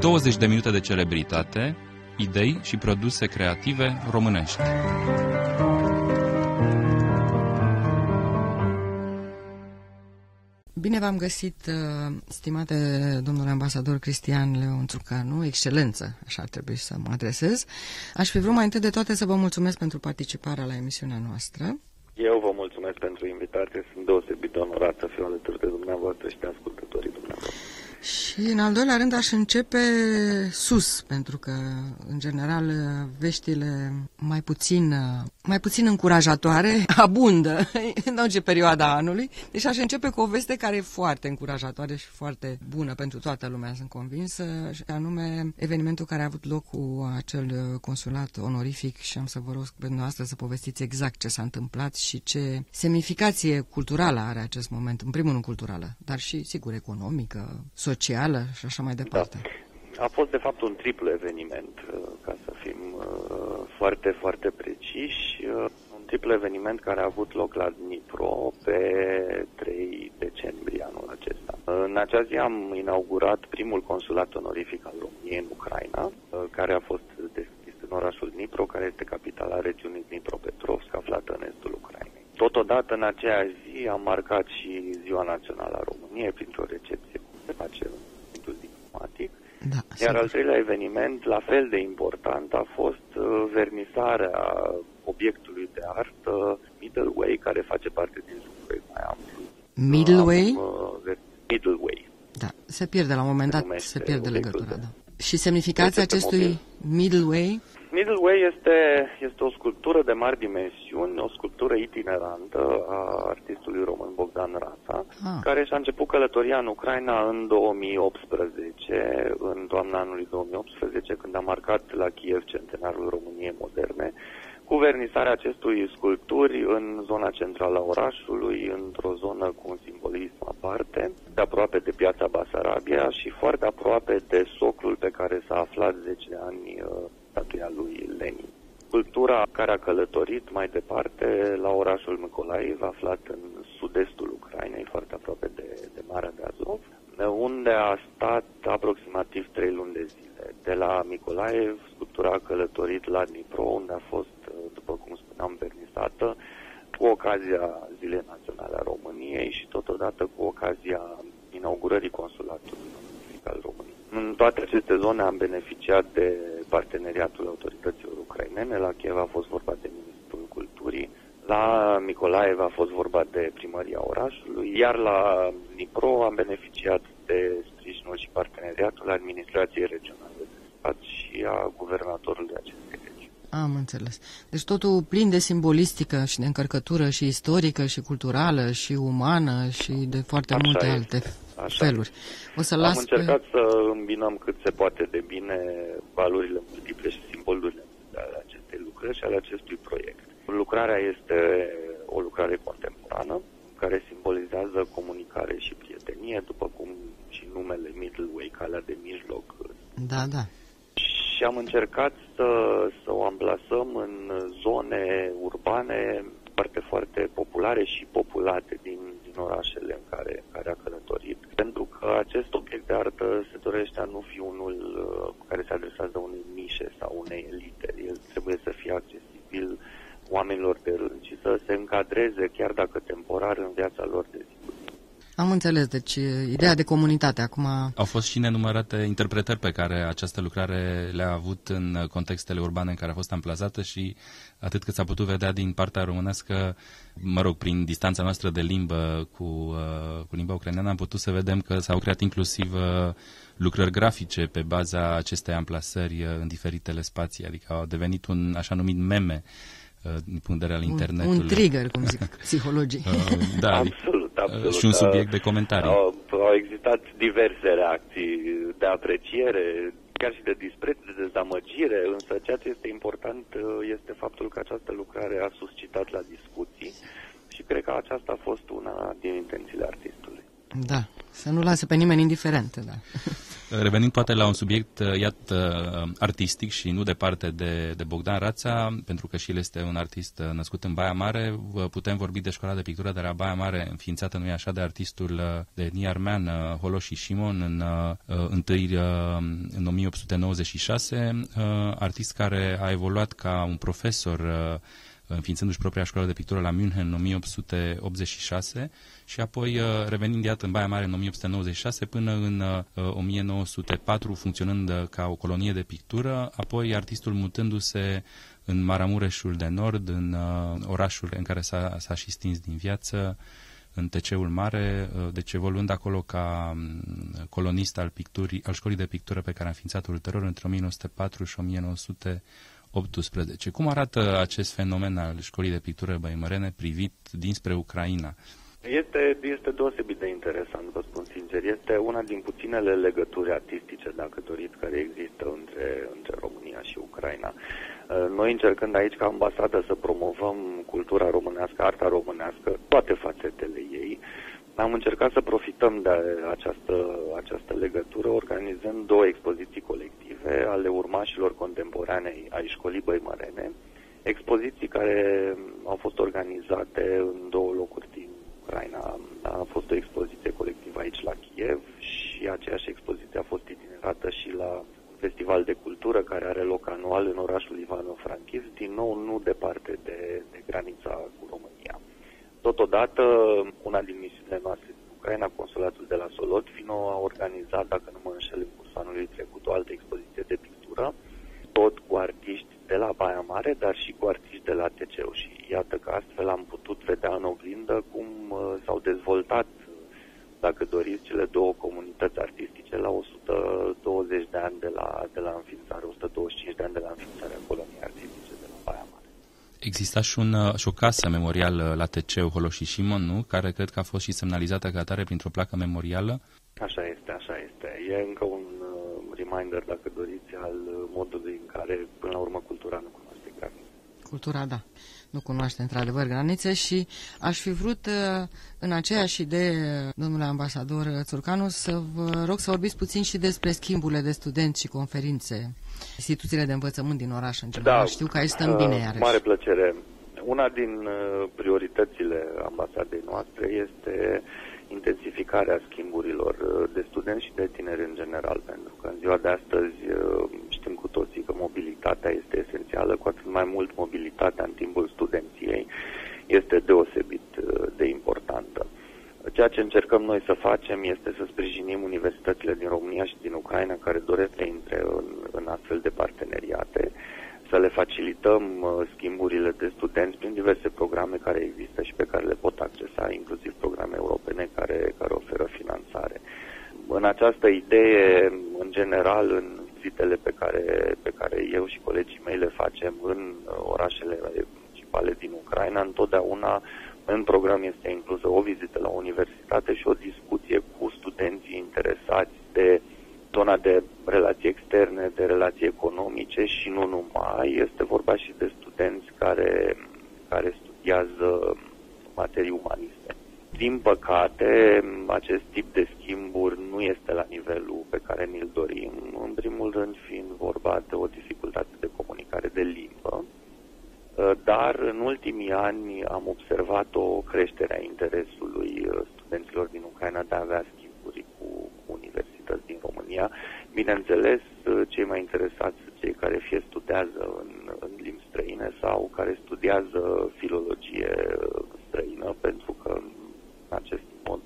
20 de minute de celebritate, idei și produse creative românești. Bine v-am găsit, uh, stimate domnule ambasador Cristian Leon Țucanu, excelență, așa ar trebui să mă adresez. Aș fi vrut mai întâi de toate să vă mulțumesc pentru participarea la emisiunea noastră. Eu vă mulțumesc pentru invitație, sunt deosebit de onorat să fiu alături de dumneavoastră și de ascultătorii dumneavoastră. Și în al doilea rând aș începe sus, pentru că, în general, veștile mai puțin, mai puțin încurajatoare abundă în orice perioada anului. Deci aș începe cu o veste care e foarte încurajatoare și foarte bună pentru toată lumea, sunt convinsă, și anume evenimentul care a avut loc cu acel consulat onorific și am să vă rog pe noastră să povestiți exact ce s-a întâmplat și ce semnificație culturală are acest moment, în primul rând culturală, dar și, sigur, economică, socială și așa mai departe. Da. A fost, de fapt, un triplu eveniment, uh, ca să fim uh, foarte, foarte preciși. Uh, un triplu eveniment care a avut loc la Dnipro pe 3 decembrie anul acesta. În acea zi am inaugurat primul consulat onorific al României în Ucraina, care a fost deschis în orașul Dnipro, care este capitala regiunii Dnipropetrovsk, aflată în estul Ucrainei. Totodată, în aceea zi, am marcat și Ziua Națională a României printr-o recepție se face în mediul diplomatic. Da, Iar al treilea eveniment, la fel de important, a fost uh, vernisarea obiectului de artă Middle Way, care face parte din un proiect mai amplu. Middle Way? Uh, Middle Way. Da, se pierde la un moment dat, se pierde legătura, da. Și semnificația acestui Middle Way? Middle Way este, este o sculptură de mari dimensiuni, o sculptură itinerantă a artistului român Bogdan Rasa, ah. care și-a început călătoria în Ucraina în 2018, în toamna anului 2018, când a marcat la Kiev centenarul României moderne, cu vernisarea acestui sculpturi în zona centrală a orașului, într-o zonă cu un simbolism aparte, de aproape de piața Basarabia și foarte aproape de soclul pe care s-a aflat 10 ani uh, statuia lui Lenin. Cultura care a călătorit mai departe la orașul Mykolaiv, aflat în sud-estul Ucrainei, foarte aproape de, de Marea de Azov, unde a stat aproximativ trei luni de zile. De la Mykolaiv, sculptura a călătorit la Dnipro, unde a fost, după cum spuneam, vernisată, cu ocazia Zilei Naționale a României și totodată cu ocazia inaugurării consulatului al României. În toate aceste zone am beneficiat de parteneriatul autorităților ucrainene. La Kiev a fost vorba de Ministrul Culturii, la Nicolaev a fost vorba de primăria orașului, iar la Dnipro am beneficiat de sprijinul și parteneriatul administrației regionale de stat și a guvernatorului acestei regiuni. Am înțeles. Deci totul plin de simbolistică și de încărcătură și istorică și culturală și umană și de foarte Așa multe este. alte Așa. feluri. O să las Am încercat pe... să îmbinăm cât se poate de bine valorile multiple și simbolurile ale acestei lucrări și ale acestui proiect. Lucrarea este o lucrare contemporană care simbolizează comunicare și prietenie, după cum și numele Middle Way, calea de mijloc. Da, da. Și am încercat să, să o amplasăm în zone urbane foarte, foarte populare și populate din, din orașele în care, în care a călătorit. Pentru că acest obiect de artă se dorește a nu fi unul uh, care se adresează unei nișe sau unei elite. El trebuie să fie accesibil oamenilor de rând și să se încadreze, chiar dacă temporar, în viața lor de zi am înțeles, deci ideea de comunitate acum... Au fost și nenumărate interpretări pe care această lucrare le-a avut în contextele urbane în care a fost amplasată și atât cât s-a putut vedea din partea românească, mă rog, prin distanța noastră de limbă cu, uh, cu limba ucraineană, am putut să vedem că s-au creat inclusiv uh, lucrări grafice pe baza acestei amplasări uh, în diferitele spații, adică au devenit un așa numit meme din punct de vedere al internetului. Un, un trigger, cum zic psihologii. da, Absolut absolut. Și un subiect de comentarii. Au, au existat diverse reacții de apreciere, chiar și de dispreț, de dezamăgire, însă ceea ce este important uh, este faptul că această lucrare a suscitat la discuții și cred că aceasta a fost una din intențiile artistului. Da, să nu lasă pe nimeni indiferent, da. Revenind poate la un subiect, iată, artistic și nu departe de, de Bogdan Rața, pentru că și el este un artist născut în Baia Mare, putem vorbi de școala de pictură de la Baia Mare, înființată, nu așa, de artistul de etnie armean, Holoși Shimon, în, întâi în 1896, artist care a evoluat ca un profesor înființându-și propria școală de pictură la München în 1886 și apoi uh, revenind iată în Baia Mare în 1896 până în 1904 uh, funcționând uh, ca o colonie de pictură, apoi artistul mutându-se în Maramureșul de Nord, în orașul în care s-a, s-a și stins din viață, în TC-ul Mare, deci evoluând acolo ca um, colonist al, picturii, al școlii de pictură pe care a înființat ulterior între 1904 și 1900 18. Cum arată acest fenomen al școlii de pictură băimărene privit dinspre Ucraina? Este, este deosebit de interesant, vă spun sincer. Este una din puținele legături artistice, dacă doriți, care există între, între România și Ucraina. Uh, noi încercând aici ca ambasadă să promovăm cultura românească, arta românească, toate fațetele ei, am încercat să profităm de această, această legătură organizând două expoziții colective ale urmașilor contemporanei ai școlii Băimărene, expoziții care au fost organizate în două locuri din Ucraina. A fost o expoziție colectivă aici la Kiev și aceeași expoziție a fost itinerată și la un festival de cultură care are loc anual în orașul Ivano-Frankivsk, din nou nu departe de, de granița cu România. Totodată, una din misiunile noastre din Ucraina, consulatul de la Solotfino, a organizat, dacă nu mă înșel, în cursul anului trecut, o altă expoziție de pictură, tot cu artiști de la Baia Mare, dar și cu artiști de la TCU. Și iată că astfel am putut vedea în oglindă cum uh, s-au dezvoltat, dacă doriți, cele două comunități artistice la 120 de ani de la, de la înființare, 125 de ani de la înființarea coloniei artistice de la Baia Mare. Exista și, un, uh, și o casă memorială la TCU Holoșișimon, nu? Care cred că a fost și semnalizată ca atare printr-o placă memorială. Așa este, așa este. E încă un uh, reminder, dacă doriți, al uh, modului în care, până la urmă, cultura nu cunoaște granițe. Cultura, da nu cunoaște într-adevăr granițe și aș fi vrut uh, în aceeași idee, domnule ambasador Țurcanu, să vă rog să vorbiți puțin și despre schimburile de studenți și conferințe, instituțiile de învățământ din oraș în general. Da, Știu că aici stăm bine uh, iarăși. Mare plăcere. Una din uh, prioritățile ambasadei noastre este intensificarea schimburilor de studenți și de tineri în general, pentru că în ziua de astăzi știm cu toții că mobilitatea este esențială, cu atât mai mult mobilitatea în timpul studenției este deosebit uh, de importantă. Ceea ce încercăm noi să facem este să sprijinim universitățile din România și din Ucraina care doresc să intre în, în astfel de parteneriate, să le facilităm uh, schimburile de studenți prin diverse programe care există și pe care le pot accesa, inclusiv programe europene care, care oferă finanțare. În această idee, în general, în vizitele pe care, pe care eu și colegii mei le facem în uh, orașele principale din Ucraina, întotdeauna în program este inclusă o vizită la universitate și o discuție cu studenții interesați de zona de relații externe, de relații economice și nu numai. Este vorba și de studenți care, care studiază materii umaniste. Din păcate, acest tip de schimburi nu este la nivelul pe care ni-l dorim, în primul rând fiind vorba de o dificultate de comunicare de limbă, dar în ultimii ani am observat o creștere a interesului studenților din Ucraina de a avea schimburi cu universități din România. Bineînțeles, cei mai interesați sunt cei care fie studiază în, în limbi străine sau care studiază filologie străină, pentru că în acest mod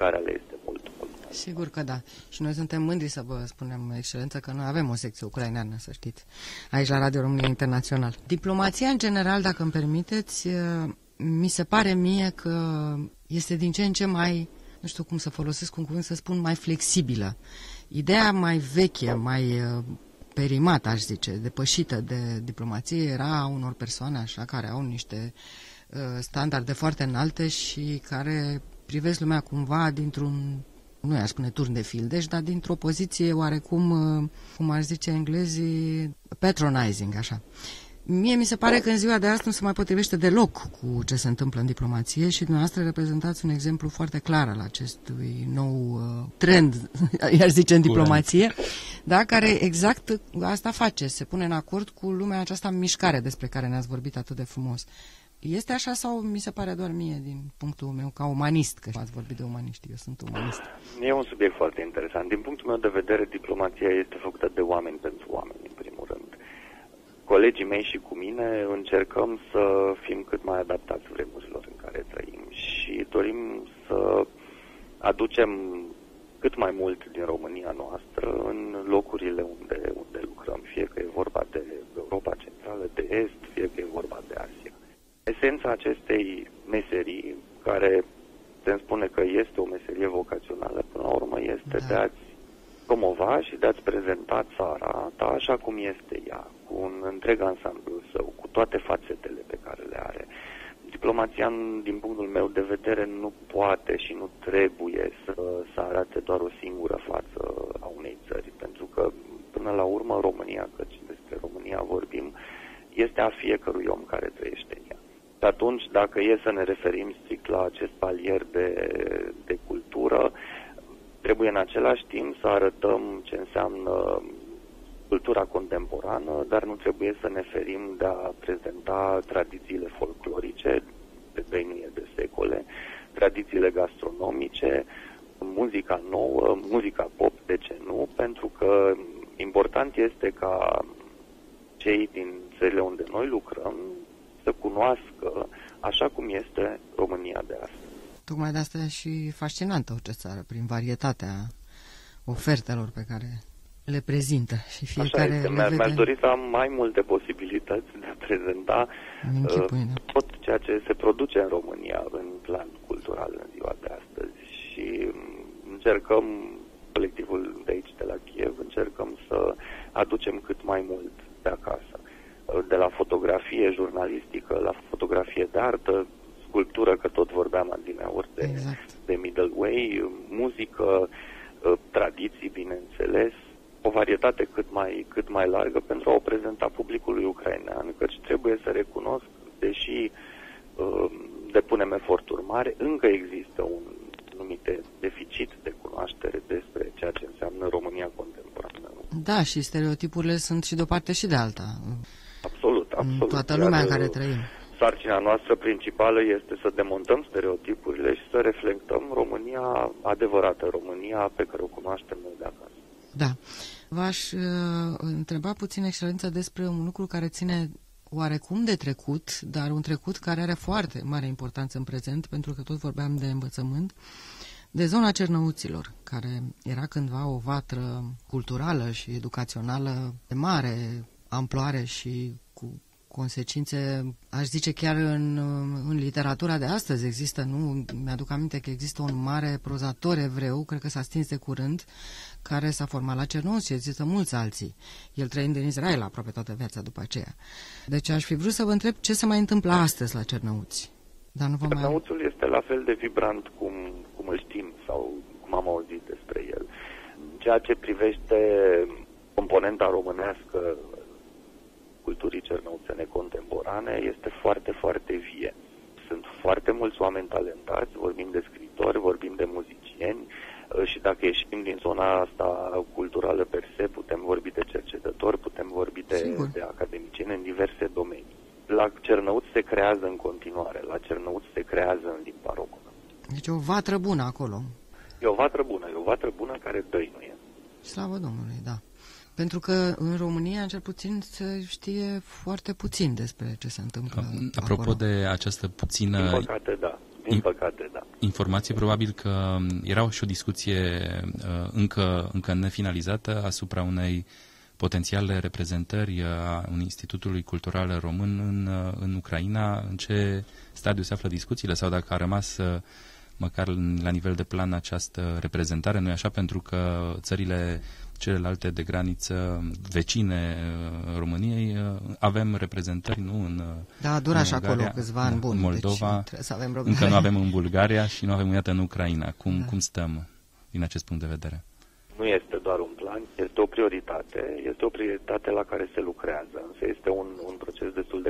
comunicarea le este mult, mult Sigur că da. Și noi suntem mândri să vă spunem, excelență, că noi avem o secție ucraineană, să știți, aici la Radio România Internațional. Diplomația, în general, dacă îmi permiteți, mi se pare mie că este din ce în ce mai, nu știu cum să folosesc un cuvânt, să spun, mai flexibilă. Ideea mai veche, mai perimată, aș zice, depășită de diplomație, era unor persoane așa care au niște uh, Uh, standarde foarte înalte și care privesc lumea cumva dintr-un, nu i-aș spune turn de fildeș, dar dintr-o poziție oarecum, uh, cum ar zice englezii, patronizing, așa. Mie mi se pare că în ziua de astăzi nu se mai potrivește deloc cu ce se întâmplă în diplomație și dumneavoastră reprezentați un exemplu foarte clar al acestui nou uh, trend, i-aș zice, în diplomație, da, care exact asta face, se pune în acord cu lumea aceasta în mișcare despre care ne-ați vorbit atât de frumos. Este așa sau mi se pare doar mie din punctul meu ca umanist, că ați vorbit de umaniști, eu sunt umanist. E un subiect foarte interesant. Din punctul meu de vedere, diplomația este făcută de oameni pentru oameni, în primul rând. Colegii mei și cu mine încercăm să fim cât mai adaptați vremurilor în care trăim și dorim să aducem cât mai mult din România noastră în locurile unde, unde lucrăm, fie că e vorba de Europa Centrală, de Est, fie că e vorba de Asia. Esența acestei meserii, care se spune că este o meserie vocațională, până la urmă este da. de a-ți promova și de a-ți prezenta țara ta așa cum este ea, cu un întreg ansamblu său, cu toate fațetele pe care le are. Diplomația, din punctul meu de vedere, nu poate și nu trebuie să, să arate doar o singură față a unei țări, pentru că, până la urmă, România, căci despre România vorbim, este a fiecărui om care trăiește în ea. Și atunci, dacă e să ne referim strict la acest palier de, de cultură, trebuie în același timp să arătăm ce înseamnă cultura contemporană, dar nu trebuie să ne ferim de a prezenta tradițiile folclorice de dăinuie de secole, tradițiile gastronomice, muzica nouă, muzica pop, de ce nu, pentru că important este ca cei din țările unde noi lucrăm să cunoască așa cum este România de astăzi. Tocmai de asta e și fascinantă orice țară, prin varietatea ofertelor pe care le prezintă și fiecare Așa este. Mi-aș vede... dori să am mai multe posibilități de a prezenta închipui, uh, da. tot ceea ce se produce în România în plan cultural în ziua de astăzi și um, încercăm, colectivul de aici, de la Kiev, încercăm să aducem cât mai mult de acasă. Uh, de la fotografie jurnalistică, la fotografie de artă, sculptură, că tot vorbeam adineauri de, exact. de middle way, muzică, uh, tradiții, bineînțeles, o varietate cât mai, cât mai largă pentru a o prezenta publicului ucrainean, căci trebuie să recunosc, deși uh, depunem eforturi mari, încă există un numite deficit de cunoaștere despre ceea ce înseamnă România contemporană. Da, și stereotipurile sunt și de o parte și de alta. Absolut, absolut. În toată lumea Iar, în care trăim. Sarcina noastră principală este să demontăm stereotipurile și să reflectăm România adevărată, România pe care o cunoaștem noi de acasă. Da. V-aș uh, întreba puțin, excelență, despre un lucru care ține oarecum de trecut, dar un trecut care are foarte mare importanță în prezent, pentru că tot vorbeam de învățământ, de zona Cernăuților, care era cândva o vatră culturală și educațională de mare amploare și cu consecințe, aș zice chiar în, în literatura de astăzi există, nu? Mi-aduc aminte că există un mare prozator evreu, cred că s-a stins de curând, care s-a format la Cernunț și există mulți alții. El trăind în Israel aproape toată viața după aceea. Deci aș fi vrut să vă întreb ce se mai întâmplă astăzi la Cernăuți. Dar nu vă Cernăuțul mai... este la fel de vibrant cum, cum îl știm sau cum am auzit despre el. Ceea ce privește componenta românească culturii cernăuțene contemporane este foarte, foarte vie. Sunt foarte mulți oameni talentați, vorbim de scritori, vorbim de muzicieni uh, și dacă ieșim din zona asta culturală per se, putem vorbi de cercetători, putem vorbi de, de academicieni în diverse domenii. La Cernăuț se creează în continuare, la Cernăuț se creează în limba română. Deci o vatră bună acolo. E o vatră bună, e o vatră bună care dăinuie. Slavă Domnului, da. Pentru că în România, cel puțin, se știe foarte puțin despre ce se întâmplă Apropo acolo. de această puțină... Din păcate, da. Din păcate, da. Informație, probabil că era și o discuție uh, încă, încă nefinalizată asupra unei potențiale reprezentări a unui Institutului Cultural Român în, uh, în Ucraina. În ce stadiu se află discuțiile sau dacă a rămas uh, măcar la nivel de plan această reprezentare, nu-i așa? Pentru că țările celelalte de graniță vecine uh, României uh, avem reprezentări, nu în uh, Da, dura și acolo câțiva ani buni. În Moldova, deci să avem încă nu avem în Bulgaria și nu avem, iată, în Ucraina. Cum, da. cum stăm din acest punct de vedere? Nu este doar doar un plan, este o prioritate, este o prioritate la care se lucrează, însă este un, un proces destul de complex.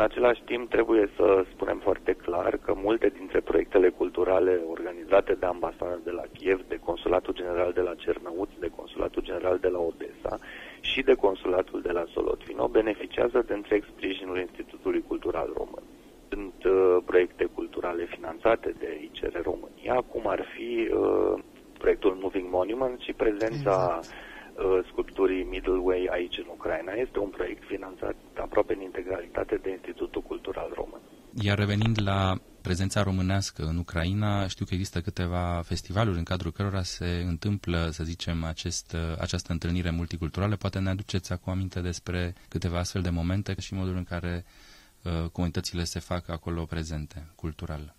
În același timp, trebuie să spunem foarte clar că multe dintre proiectele culturale organizate de ambasadă de la Kiev, de Consulatul General de la Cernăuți, de Consulatul General de la Odessa și de Consulatul de la Solotvino beneficiază de întreg sprijinul Institutului Cultural Român. Sunt uh, proiecte culturale finanțate de ICR România, cum ar fi uh, proiectul Moving Monument și prezența exact Uh, sculpturii Middle Way aici în Ucraina. Este un proiect finanțat aproape în integralitate de Institutul Cultural Român. Iar revenind la prezența românească în Ucraina, știu că există câteva festivaluri în cadrul cărora se întâmplă, să zicem, acest, uh, această întâlnire multiculturală. Poate ne aduceți acum aminte despre câteva astfel de momente și modul în care uh, comunitățile se fac acolo prezente, cultural.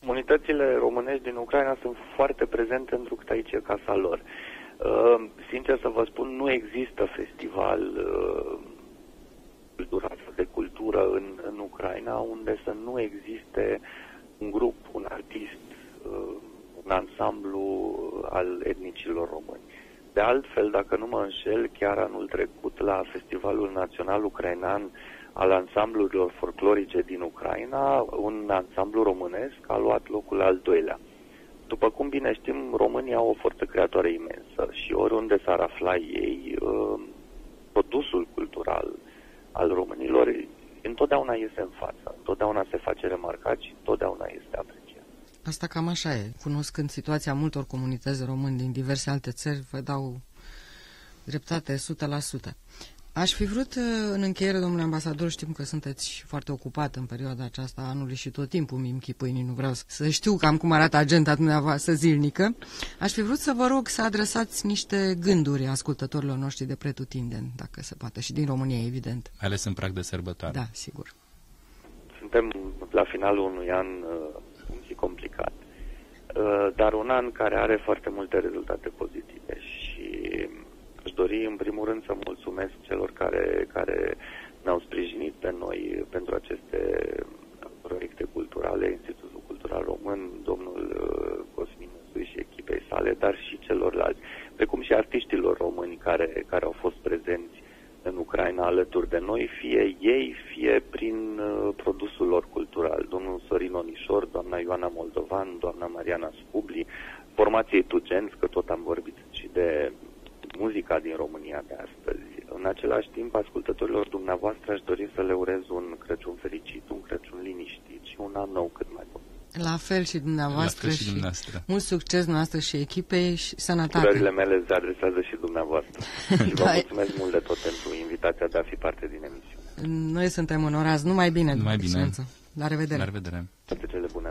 Comunitățile românești din Ucraina sunt foarte prezente pentru că aici e casa lor. Ehm, sincer să vă spun, nu există festival ehm, cultural de cultură în, în Ucraina unde să nu existe un grup, un artist, ehm, un ansamblu al etnicilor români. De altfel, dacă nu mă înșel, chiar anul trecut la Festivalul Național Ucrainean al ansamblurilor folclorice din Ucraina, un ansamblu românesc a luat locul al doilea. După cum bine știm, România au o forță creatoare imensă și oriunde s-ar afla ei, uh, produsul cultural al românilor întotdeauna iese în față, întotdeauna se face remarcat și întotdeauna este apreciat. Asta cam așa e. Cunoscând situația multor comunități români din diverse alte țări, vă dau dreptate 100%. Aș fi vrut, uh, în încheiere, domnule ambasador, știm că sunteți foarte ocupat în perioada aceasta anului și tot timpul mi închipui, nu vreau să știu cam cum arată agenda dumneavoastră zilnică. Aș fi vrut să vă rog să adresați niște gânduri ascultătorilor noștri de pretutindeni, dacă se poate, și din România, evident. Mai ales în prag de sărbătoare. Da, sigur. Suntem la finalul unui an uh, complicat, uh, dar un an care are foarte multe rezultate pozitive și Aș dori în primul rând să mulțumesc celor care, care ne-au sprijinit pe noi pentru aceste proiecte culturale, Institutul Cultural Român, domnul uh, Cosmin Sui și echipei sale, dar și celorlalți, precum și artiștilor români care, care au fost prezenți în Ucraina alături de noi, fie ei, fie prin uh, produsul lor cultural. Domnul Sorin Onișor, doamna Ioana Moldovan, doamna Mariana Scubli, formației Tugenți, că tot am vorbit și de muzica din România de astăzi. În același timp, ascultătorilor dumneavoastră aș dori să le urez un Crăciun fericit, un Crăciun liniștit și un an nou cât mai bun. La fel și dumneavoastră, La fel și, dumneavoastră. mult succes noastră și echipei și sănătate. Urările mele se adresează și dumneavoastră. și vă da. mulțumesc mult de tot pentru invitația de a fi parte din emisiune. Noi suntem onorați. Numai bine. Numai bine. La revedere. La revedere. Toate cele bune.